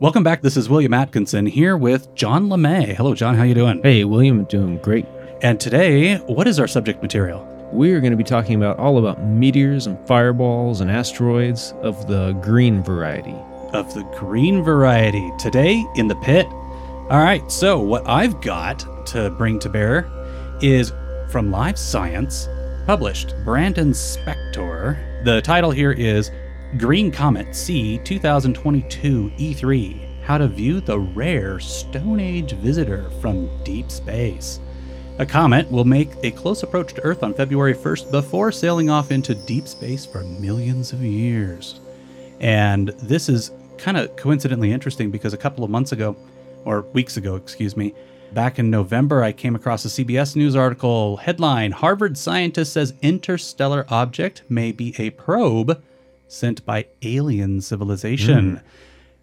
Welcome back. This is William Atkinson here with John LeMay. Hello, John. How you doing? Hey, William, doing great. And today, what is our subject material? We are going to be talking about all about meteors and fireballs and asteroids of the green variety. Of the green variety. Today in the pit. All right, so what I've got to bring to bear is from Live Science, published Brandon Specktor. The title here is Green Comet C 2022 E3 How to View the Rare Stone Age Visitor from Deep Space. A comet will make a close approach to Earth on February 1st before sailing off into deep space for millions of years. And this is kind of coincidentally interesting because a couple of months ago, or weeks ago, excuse me, back in November, I came across a CBS News article headline Harvard scientist says interstellar object may be a probe sent by alien civilization. Mm.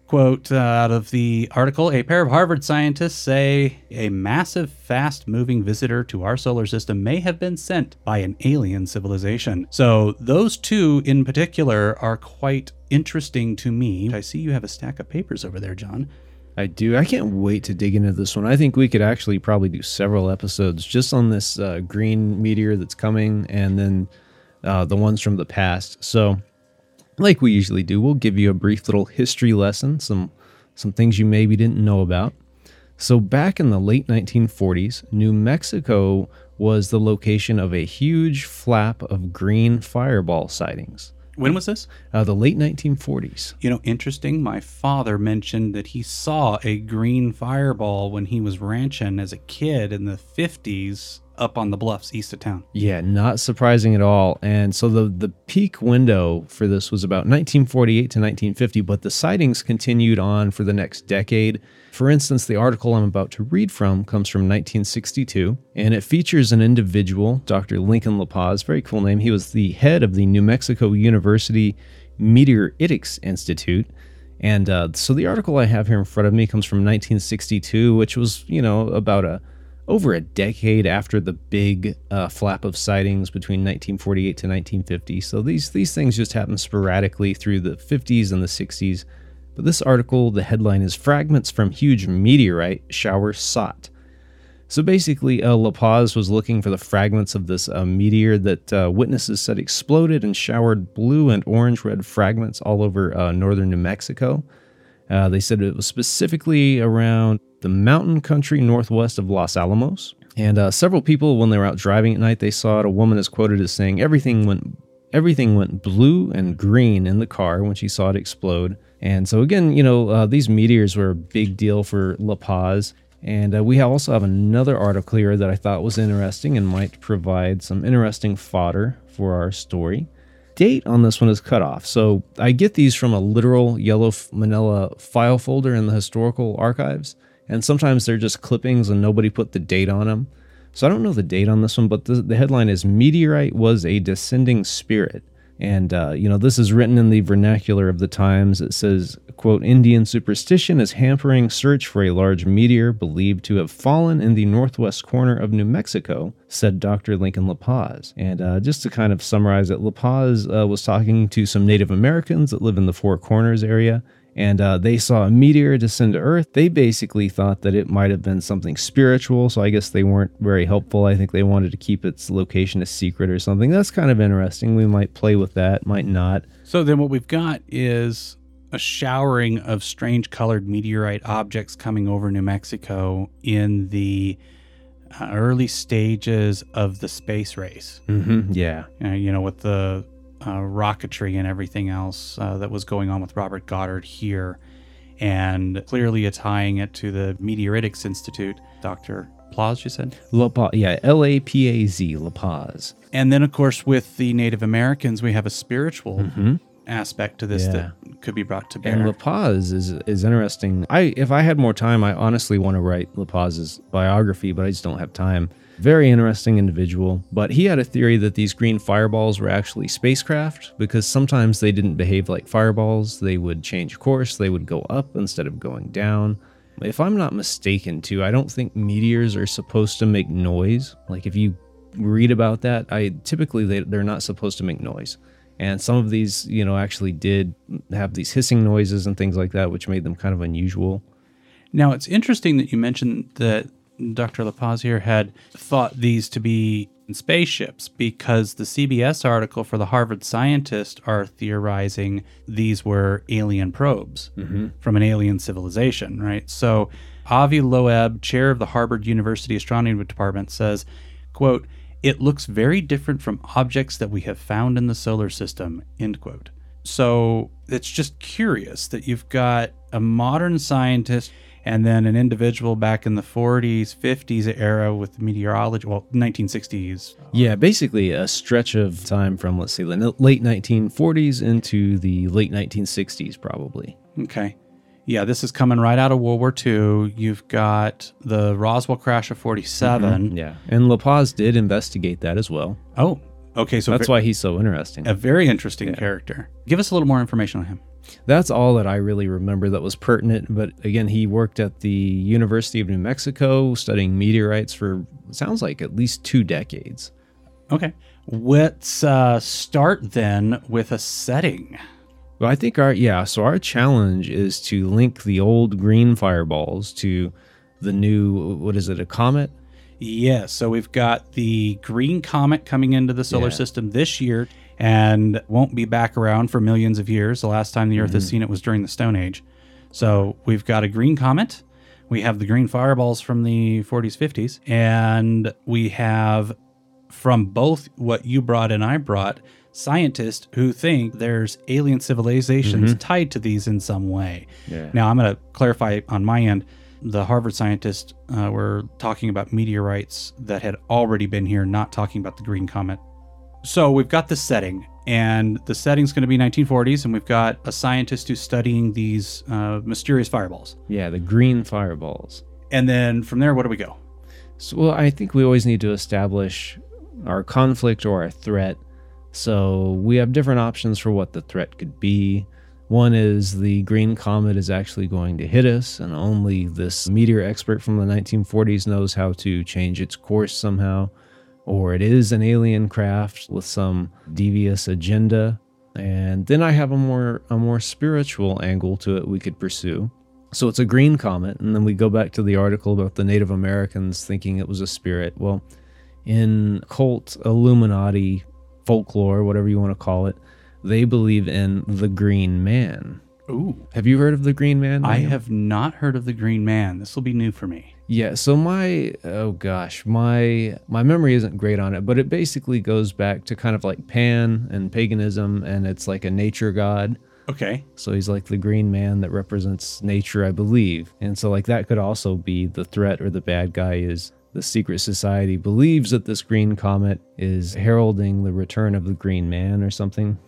Quote uh, out of the article A pair of Harvard scientists say a massive, fast moving visitor to our solar system may have been sent by an alien civilization. So, those two in particular are quite interesting to me. I see you have a stack of papers over there, John. I do. I can't wait to dig into this one. I think we could actually probably do several episodes just on this uh, green meteor that's coming and then uh, the ones from the past. So, like we usually do, we'll give you a brief little history lesson, some some things you maybe didn't know about. So back in the late 1940s, New Mexico was the location of a huge flap of green fireball sightings. When was this? Uh, the late 1940s. You know, interesting. My father mentioned that he saw a green fireball when he was ranching as a kid in the 50s up on the bluffs east of town. Yeah, not surprising at all. And so the the peak window for this was about 1948 to 1950, but the sightings continued on for the next decade. For instance, the article I'm about to read from comes from 1962, and it features an individual, Dr. Lincoln La Paz, very cool name. He was the head of the New Mexico University Meteoritics Institute. And uh, so the article I have here in front of me comes from 1962, which was, you know, about a over a decade after the big uh, flap of sightings between 1948 to 1950. So these these things just happened sporadically through the 50s and the 60s. But this article, the headline is "Fragments from Huge Meteorite Shower Sought." So basically, uh, La Paz was looking for the fragments of this uh, meteor that uh, witnesses said exploded and showered blue and orange red fragments all over uh, northern New Mexico. Uh, they said it was specifically around the mountain country northwest of Los Alamos. And uh, several people, when they were out driving at night, they saw it. A woman is quoted as saying everything went everything went blue and green in the car when she saw it explode. And so again, you know, uh, these meteors were a big deal for La Paz. And uh, we also have another article here that I thought was interesting and might provide some interesting fodder for our story date on this one is cut off. So I get these from a literal yellow manila file folder in the historical archives, and sometimes they're just clippings and nobody put the date on them. So I don't know the date on this one, but the, the headline is Meteorite was a descending spirit. And, uh, you know, this is written in the vernacular of the times. It says, quote, Indian superstition is hampering search for a large meteor believed to have fallen in the northwest corner of New Mexico, said Dr. Lincoln La Paz. And uh, just to kind of summarize it, La Paz uh, was talking to some Native Americans that live in the Four Corners area and uh, they saw a meteor descend to Earth. They basically thought that it might have been something spiritual, so I guess they weren't very helpful. I think they wanted to keep its location a secret or something. That's kind of interesting. We might play with that, might not. So then what we've got is a showering of strange colored meteorite objects coming over New Mexico in the uh, early stages of the space race. Mm-hmm. Yeah. Uh, you know, with the uh, rocketry and everything else uh, that was going on with Robert Goddard here. And clearly it's tying it to the Meteoritics Institute, Dr. Plaz, you said? La Paz, yeah, L A P A Z, La Paz. And then, of course, with the Native Americans, we have a spiritual Mm-hmm. aspect to this Yeah. that could be brought to bear. And La Paz is is interesting. I if I had more time, I honestly want to write La Paz's biography, but I just don't have time. Very interesting individual, but he had a theory that these green fireballs were actually spacecraft because sometimes they didn't behave like fireballs. They would change course, they would go up instead of going down. If I'm not mistaken, too, I don't think meteors are supposed to make noise. Like if you read about that, I typically they, they're not supposed to make noise. And some of these, you know, actually did have these hissing noises and things like that, which made them kind of unusual. Now, it's interesting that you mentioned that Dr. LaPaz here had thought these to be spaceships because the CBS article for the Harvard scientists are theorizing these were alien probes mm-hmm. from an alien civilization, right? So Avi Loeb, chair of the Harvard University Astronomy Department, says, quote, it looks very different from objects that we have found in the solar system, end quote. So it's just curious that you've got a modern scientist and then an individual back in the 40s, 50s era with meteorology, well, 1960s. Yeah, basically a stretch of time from, let's say, the late 1940s into the late 1960s, probably. Okay. Yeah, this is coming right out of World War II. You've got the Roswell crash of 47. Mm-hmm. Yeah. And La Paz did investigate that as well. Oh, okay. So That's ve- why he's so interesting. a very interesting character. Give us a little more information on him. That's all that I really remember that was pertinent. But again, he worked at the University of New Mexico studying meteorites for sounds like at least two decades. Okay. Let's uh, start then with a setting. Well, I think our yeah, so our challenge is to link the old green fireballs to the new what is it, a comet? Yes. So we've got the green comet coming into the solar Yeah. system this year and won't be back around for millions of years. The last time the Earth has seen it was during the Stone Age. So we've got a green comet. We have the green fireballs from the 40s, 50s. And we have from both what you brought and I brought scientists who think there's alien civilizations tied to these in some way. Yeah. Now, I'm going to clarify on my end. The Harvard scientists uh, were talking about meteorites that had already been here, not talking about the green comet. So we've got the setting, and the setting's going to be 1940s, and we've got a scientist who's studying these uh, mysterious fireballs. Yeah, the green fireballs. And then from there, where do we go? So, well, I think we always need to establish our conflict or our threat. So we have different options for what the threat could be. One is the green comet is actually going to hit us, and only this meteor expert from the 1940s knows how to change its course somehow. Or it is an alien craft with some devious agenda. And then I have a more a more spiritual angle to it we could pursue. So it's a green comet, and then we go back to the article about the Native Americans thinking it was a spirit. Well, in cult Illuminati folklore, whatever you want to call it, they believe in the Green Man. Ooh. Have you heard of the Green Man? I have not heard of the Green Man. This will be new for me. Yeah, so my oh gosh, my my memory isn't great on it, but it basically goes back to kind of like Pan and paganism and it's like a nature god. Okay. So he's like the green man that represents nature, I believe. And so like that could also be the threat or the bad guy is the secret society believes that this green comet is heralding the return of the green man or something.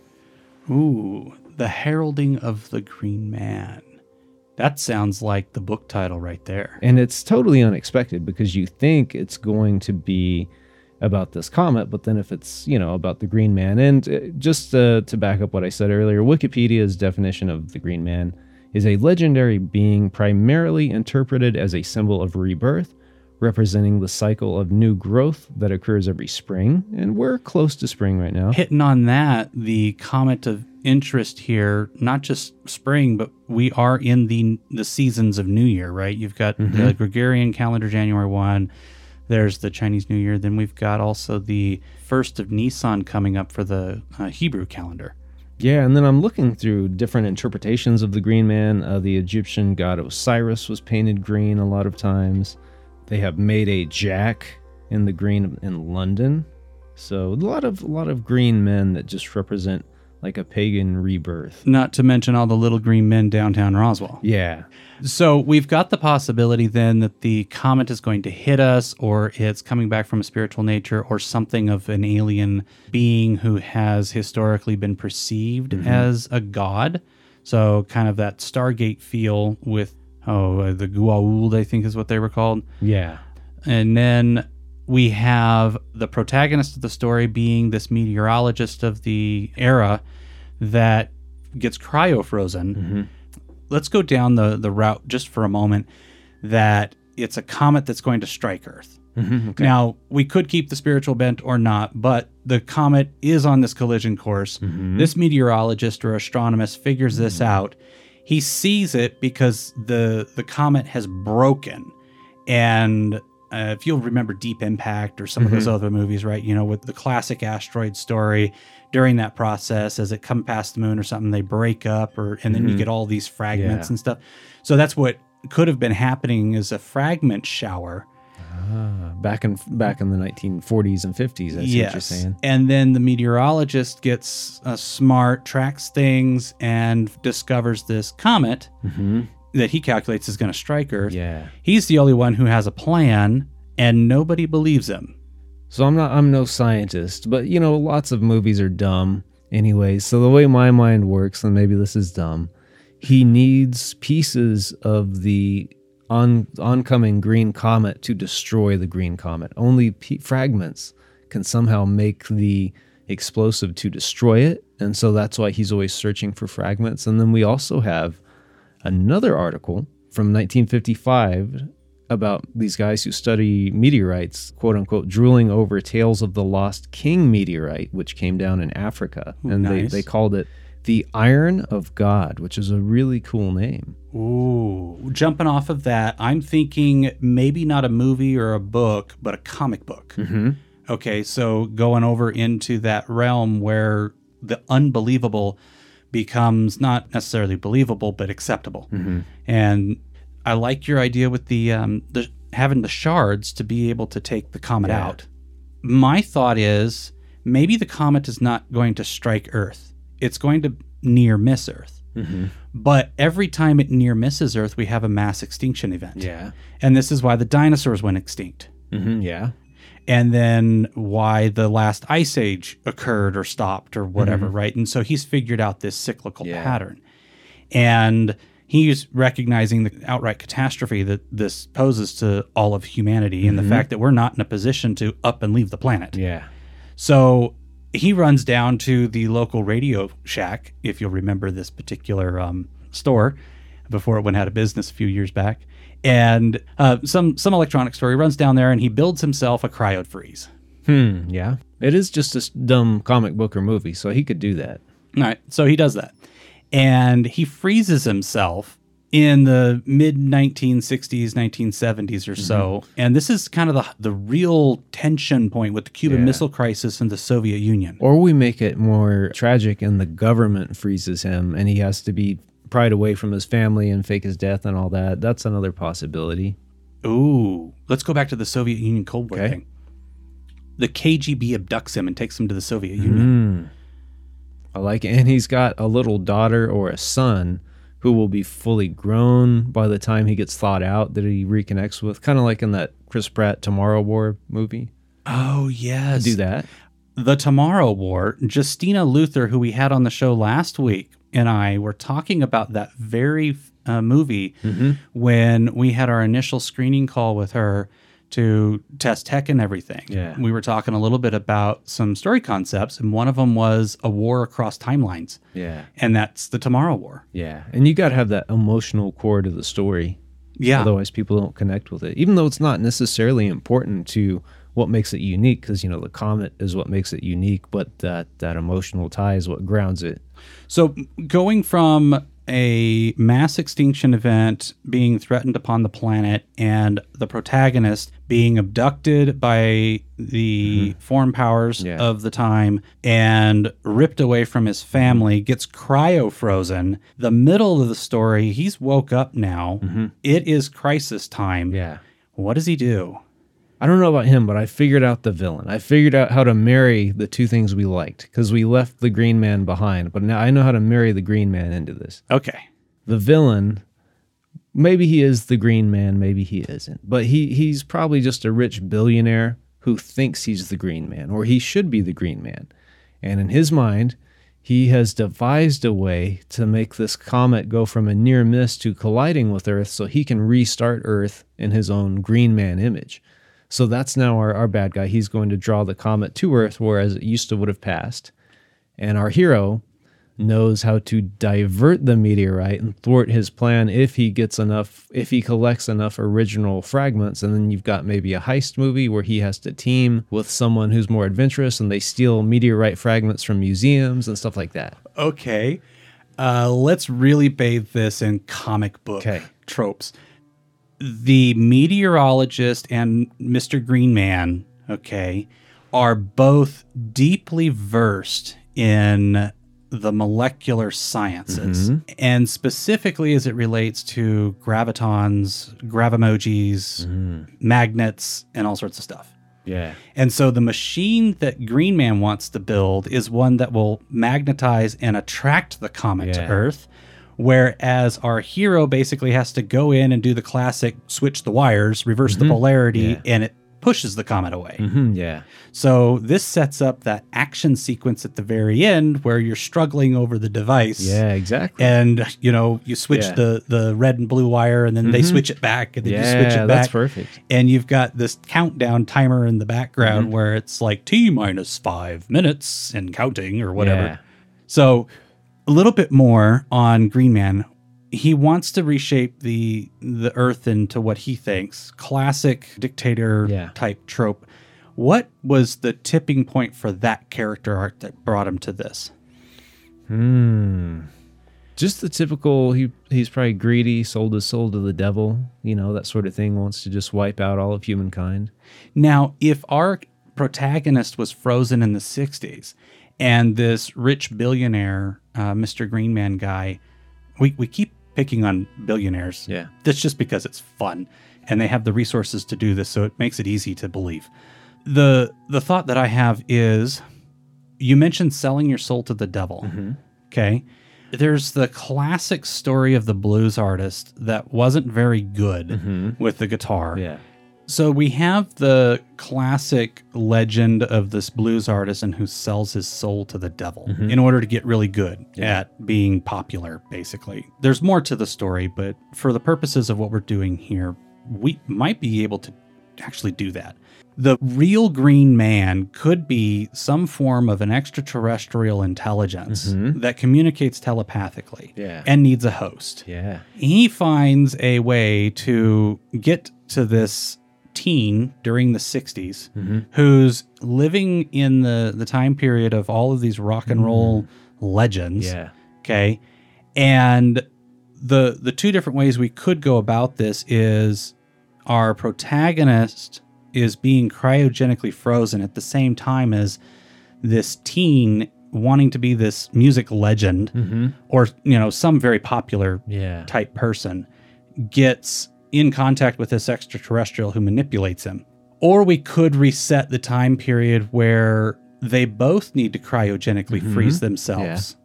Ooh, the heralding of the Green Man. That sounds like the book title right there. And it's totally unexpected because you think it's going to be about this comet, but then if it's, you know, about the green man, and uh, just uh, to back up what I said earlier, Wikipedia's definition of the green man is a legendary being primarily interpreted as a symbol of rebirth, representing the cycle of new growth that occurs every spring. And we're close to spring right now. Hitting on that, the comet of interest here, not just spring, but we are in the the seasons of New Year, right? You've got the Gregorian calendar, January 1. There's the Chinese New Year. Then we've got also the first of Nisan coming up for the uh, Hebrew calendar. Yeah, and then I'm looking through different interpretations of the Green Man. Uh, the Egyptian god Osiris was painted green a lot of times. They have made a Jack in the green in London. So a lot of a lot of green men that just represent like a pagan rebirth. Not to mention all the little green men downtown Roswell. Yeah. So we've got the possibility then that the comet is going to hit us, or it's coming back from a spiritual nature, or something of an alien being who has historically been perceived mm-hmm. as a god. So kind of that Stargate feel with oh uh, the Goa'uld, I think is what they were called. Yeah. And then we have the protagonist of the story being this meteorologist of the era that gets cryo frozen. Mm-hmm. Let's go down the, the route just for a moment that it's a comet that's going to strike Earth. Mm-hmm, now, we could keep the spiritual bent or not, but the comet is on this collision course. Mm-hmm. This meteorologist or astronomist figures this out. He sees it because the the comet has broken. And uh, if you'll remember Deep Impact or some of those other movies, right? You know, with the classic asteroid story, during that process, as it come past the moon or something, they break up, or and then you get all these fragments Yeah. and stuff. So that's what could have been happening is a fragment shower. Ah, back in back in the 1940s and 50s. That's what you're saying. And then the meteorologist gets uh, smart, tracks things, and discovers this comet that he calculates is going to strike Earth. Yeah. He's the only one who has a plan, and nobody believes him. So I'm not I'm no scientist, but you know, lots of movies are dumb anyway. So the way my mind works, and maybe this is dumb, he needs pieces of the on oncoming green comet to destroy the green comet. Only p- fragments can somehow make the explosive to destroy it, and so that's why he's always searching for fragments. And then we also have another article from 1955 about these guys who study meteorites, quote unquote, drooling over tales of the lost king meteorite, which came down in Africa. and they, they called it the Iron of God, which is a really cool name. Ooh. Jumping off of that, I'm thinking maybe not a movie or a book, but a comic book. Okay, so going over into that realm where the unbelievable becomes not necessarily believable, but acceptable. And I like your idea with the um, the having the shards to be able to take the comet Yeah. out. My thought is maybe the comet is not going to strike Earth; it's going to near miss Earth. But every time it near misses Earth, we have a mass extinction event. Yeah. And this is why the dinosaurs went extinct. hmm Yeah. And then why the last ice age occurred or stopped or whatever, Mm-hmm. right? And so he's figured out this cyclical Yeah. pattern. And he's recognizing the outright catastrophe that this poses to all of humanity and the fact that we're not in a position to up and leave the planet. Mm-hmm. Yeah. So he runs down to the local Radio Shack, if you'll remember this particular um, store before it went out of business a few years back, and uh, some some electronic store. He runs down there and he builds himself a cryo freeze. Hmm. Yeah. It is just a dumb comic book or movie, so he could do that. All right, so he does that, and he freezes himself in the mid 1960s, 1970s or so. Mm-hmm. And this is kind of the the real tension point with the Cuban Yeah. Missile Crisis and the Soviet Union. Or we make it more tragic and the government freezes him and he has to be pried away from his family and fake his death and all that. That's another possibility. Ooh, let's go back to the Soviet Union Cold War Okay. thing. The KGB abducts him and takes him to the Soviet Union. Mm. I like it. And he's got a little daughter or a son who will be fully grown by the time he gets thawed out that he reconnects with. Kind of like in that Chris Pratt Tomorrow War movie. Oh yes, Do that. The Tomorrow War. Justina Luther, who we had on the show last week, and I were talking about that very uh, movie Mm-hmm. when we had our initial screening call with her to test tech and everything. Yeah. we were talking a little bit about some story concepts, and one of them was a war across timelines, Yeah. and that's the Tomorrow War. Yeah. And you got to have that emotional core to the story. Yeah, Otherwise, people don't connect with it, even though it's not necessarily important to what makes it unique. Because you know the comet is what makes it unique, but that that emotional tie is what grounds it. So going from a mass extinction event being threatened upon the planet and the protagonist being abducted by the foreign powers Mm-hmm. Yeah. of the time and ripped away from his family gets cryo frozen the middle of the story he's woke up now It is crisis time Mm-hmm. Yeah. what does he do I don't know about him, but I figured out the villain. I figured out how to marry the two things we liked because we left the Green Man behind. But now I know how to marry the Green Man into this. okay The villain, maybe he is the Green Man, maybe he isn't. But he he's probably just a rich billionaire who thinks he's the Green Man, or he should be the Green Man. And in his mind, he has devised a way to make this comet go from a near miss to colliding with Earth so he can restart Earth in his own Green Man image. So that's now our, our bad guy. He's going to draw the comet to Earth, whereas it used to would have passed. And our hero knows how to divert the meteorite and thwart his plan if he gets enough if he collects enough original fragments and then you've got maybe a heist movie where he has to team with someone who's more adventurous and they steal meteorite fragments from museums and stuff like that Okay. Uh, let's really bathe this in comic book Okay. tropes. The meteorologist and Mr. Green Man, okay, are both deeply versed in the molecular sciences mm-hmm. and specifically as it relates to gravitons, gravemojis, mm-hmm. magnets, and all sorts of stuff. yeah And so the machine that Green Man wants to build is one that will magnetize and attract the comet to Earth. Whereas our hero basically has to go in and do the classic switch the wires, reverse the polarity, Mm-hmm. Yeah. and it pushes the comet away. hmm yeah So this sets up that action sequence at the very end where you're struggling over the device. yeah exactly And you know, you switch Yeah. the the red and blue wire and then they switch it back and then you switch it back. that's perfect and you've got this countdown timer in the background Mm-hmm. where it's like T minus five minutes and counting or whatever. Yeah. So, a little bit more on Green Man. He wants to reshape the the Earth into what he thinks classic dictator Yeah. type trope. What was the tipping point for that character arc that brought him to this? Hmm. Just the typical he he's probably greedy, sold his soul to the devil, you know, that sort of thing, wants to just wipe out all of humankind. Now, if our protagonist was frozen in the 60s and this rich billionaire, uh, Mr. Greenman guy, we, we keep picking on billionaires. Yeah. That's just because it's fun and they have the resources to do this, so it makes it easy to believe. The, the thought that I have is you mentioned selling your soul to the devil. Okay. There's the classic story of the blues artist that wasn't very good with the guitar. Yeah. So we have the classic legend of this blues artist and who sells his soul to the devil mm-hmm. in order to get really good at being popular, basically. There's more to the story, but for the purposes of what we're doing here, we might be able to actually do that. The real green man could be some form of an extraterrestrial intelligence mm-hmm. that communicates telepathically Yeah. and needs a host Yeah. he finds a way to get to this teen during the 60s mm-hmm. who's living in the the time period of all of these rock and roll mm-hmm. legends Yeah. okay and the the two different ways we could go about this is our protagonist is being cryogenically frozen at the same time as this teen wanting to be this music legend mm-hmm. or you know some very popular Yeah. type person gets in contact with this extraterrestrial who manipulates him. Or we could reset the time period where they both need to cryogenically mm-hmm. freeze themselves.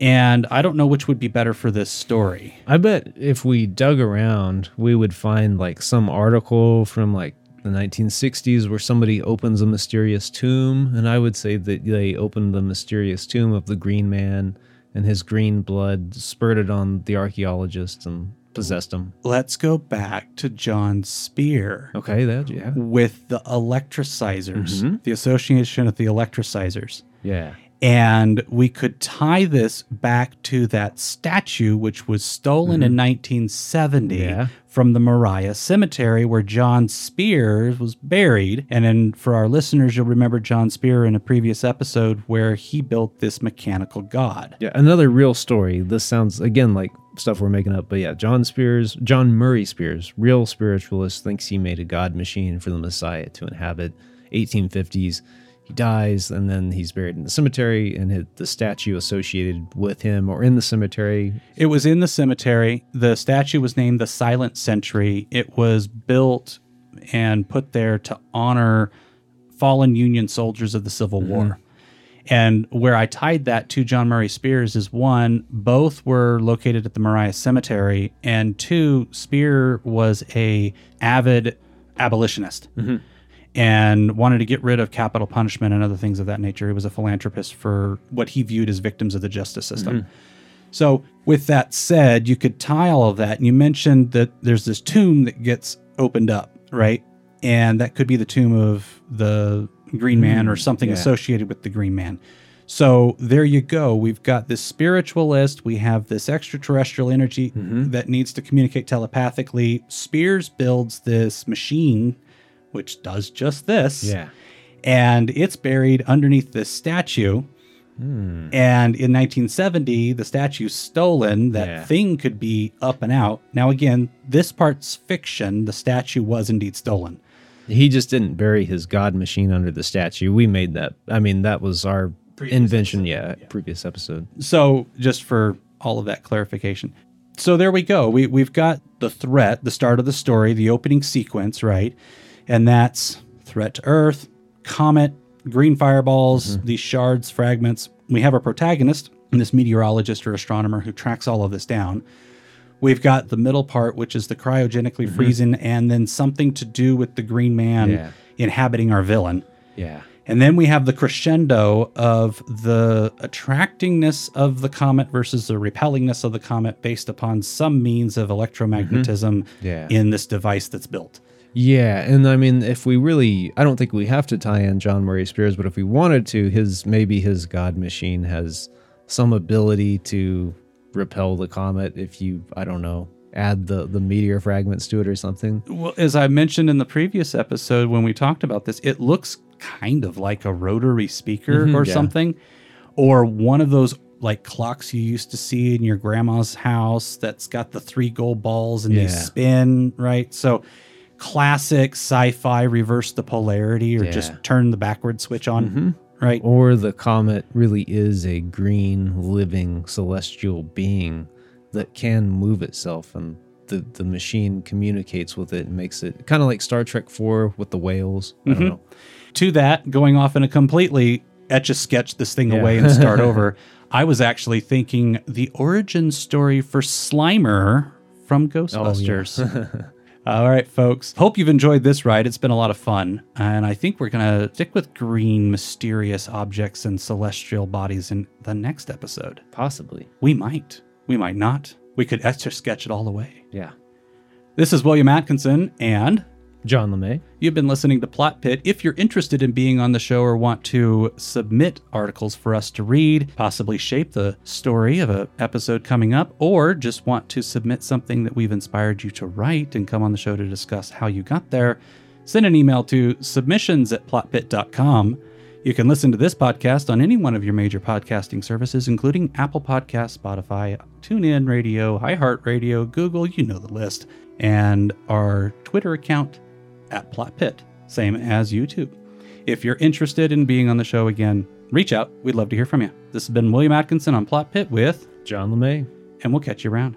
And I don't know which would be better for this story. I bet if we dug around, we would find like some article from like the 1960s where somebody opens a mysterious tomb. And I would say that they opened the mysterious tomb of the Green Man and his green blood spurted on the archaeologists and possessed them. Let's go back to John Spear Okay, that, yeah. with the electricizers, mm-hmm. the association of the electricizers. Yeah. And we could tie this back to that statue, which was stolen in mm-hmm. 1970 Yeah. from the Moriah Cemetery, where John Spears was buried. And then for our listeners, you'll remember John Spear in a previous episode where he built this mechanical god. Yeah, another real story. This sounds again like stuff we're making up, but yeah, John Spears, John Murray Spears, real spiritualist, thinks he made a god machine for the Messiah to inhabit. 1850s, he dies, and then he's buried in the cemetery, and his, the statue associated with him or in the cemetery. It was in the cemetery. The statue was named the Silent Sentry. It was built and put there to honor fallen Union soldiers of the Civil mm-hmm. War. And where I tied that to John Murray Spears is one, both were located at the Moriah Cemetery, and two, Spear was a avid abolitionist mm-hmm. And wanted to get rid of capital punishment and other things of that nature. He was a philanthropist for what he viewed as victims of the justice system. Mm-hmm. So, with that said, you could tie all of that. And you mentioned that there's this tomb that gets opened up, right? And that could be the tomb of the Green Man or mm, something yeah. associated with the Green Man. So there you go. We've got this spiritualist. We have this extraterrestrial energy mm-hmm. that needs to communicate telepathically. Spears builds this machine, which does just this. Yeah. And it's buried underneath this statue. Hmm. And in 1970, the statue's stolen. That Yeah. thing could be up and out. Now, again, this part's fiction. The statue was indeed stolen. He just didn't bury his god machine under the statue. We made that. I mean, that was our invention. Yeah, previous episode. So, just for all of that clarification. So, there we go. We, we've got the threat, the start of the story, the opening sequence, right? And that's threat to Earth, comet, green fireballs, mm-hmm. these shards, fragments. We have a protagonist, this meteorologist or astronomer who tracks all of this down. We've got the middle part, which is the cryogenically mm-hmm. freezing, and then something to do with the green man Yeah. inhabiting our villain. Yeah. And then we have the crescendo of the attractingness of the comet versus the repellingness of the comet based upon some means of electromagnetism mm-hmm. Yeah. in this device that's built. Yeah, and I mean, if we really, I don't think we have to tie in John Murray Spears, but if we wanted to, his maybe his God machine has some ability to repel the comet. If you, I don't know, add the the meteor fragments to it or something. Well, as I mentioned in the previous episode when we talked about this, it looks kind of like a rotary speaker mm-hmm, or yeah. something, or one of those like clocks you used to see in your grandma's house that's got the three gold balls and they spin, right? So classic sci-fi reverse the polarity or just Yeah. Mm-hmm. turn the backward switch on, right? Or the comet really is a green, living celestial being that can move itself, and the the machine communicates with it and makes it kind of like Star Trek Four with the whales. I don't know. to that, going off in a completely etch a sketch this thing Yeah. away and start over, I was actually thinking the origin story for Slimer from Ghostbusters. All right, folks. Hope you've enjoyed this ride. It's been a lot of fun. And I think we're going to stick with green, mysterious objects and celestial bodies in the next episode. Possibly. We might. We might not. We could etch a sketch it all away. Yeah. This is William Atkinson, and John LeMay. You've been listening to Plot Pit. If you're interested in being on the show or want to submit articles for us to read, possibly shape the story of an episode coming up, or just want to submit something that we've inspired you to write and come on the show to discuss how you got there, send an email to submissions at plotpit.com. You can listen to this podcast on any one of your major podcasting services, including Apple Podcasts, Spotify, TuneIn Radio, iHeartRadio, Google, you know the list, and our Twitter account at Plot Pit, same as YouTube. If you're interested in being on the show again, reach out. We'd love to hear from you. This has been William Atkinson on Plot Pit with, John LeMay. and we'll catch you around.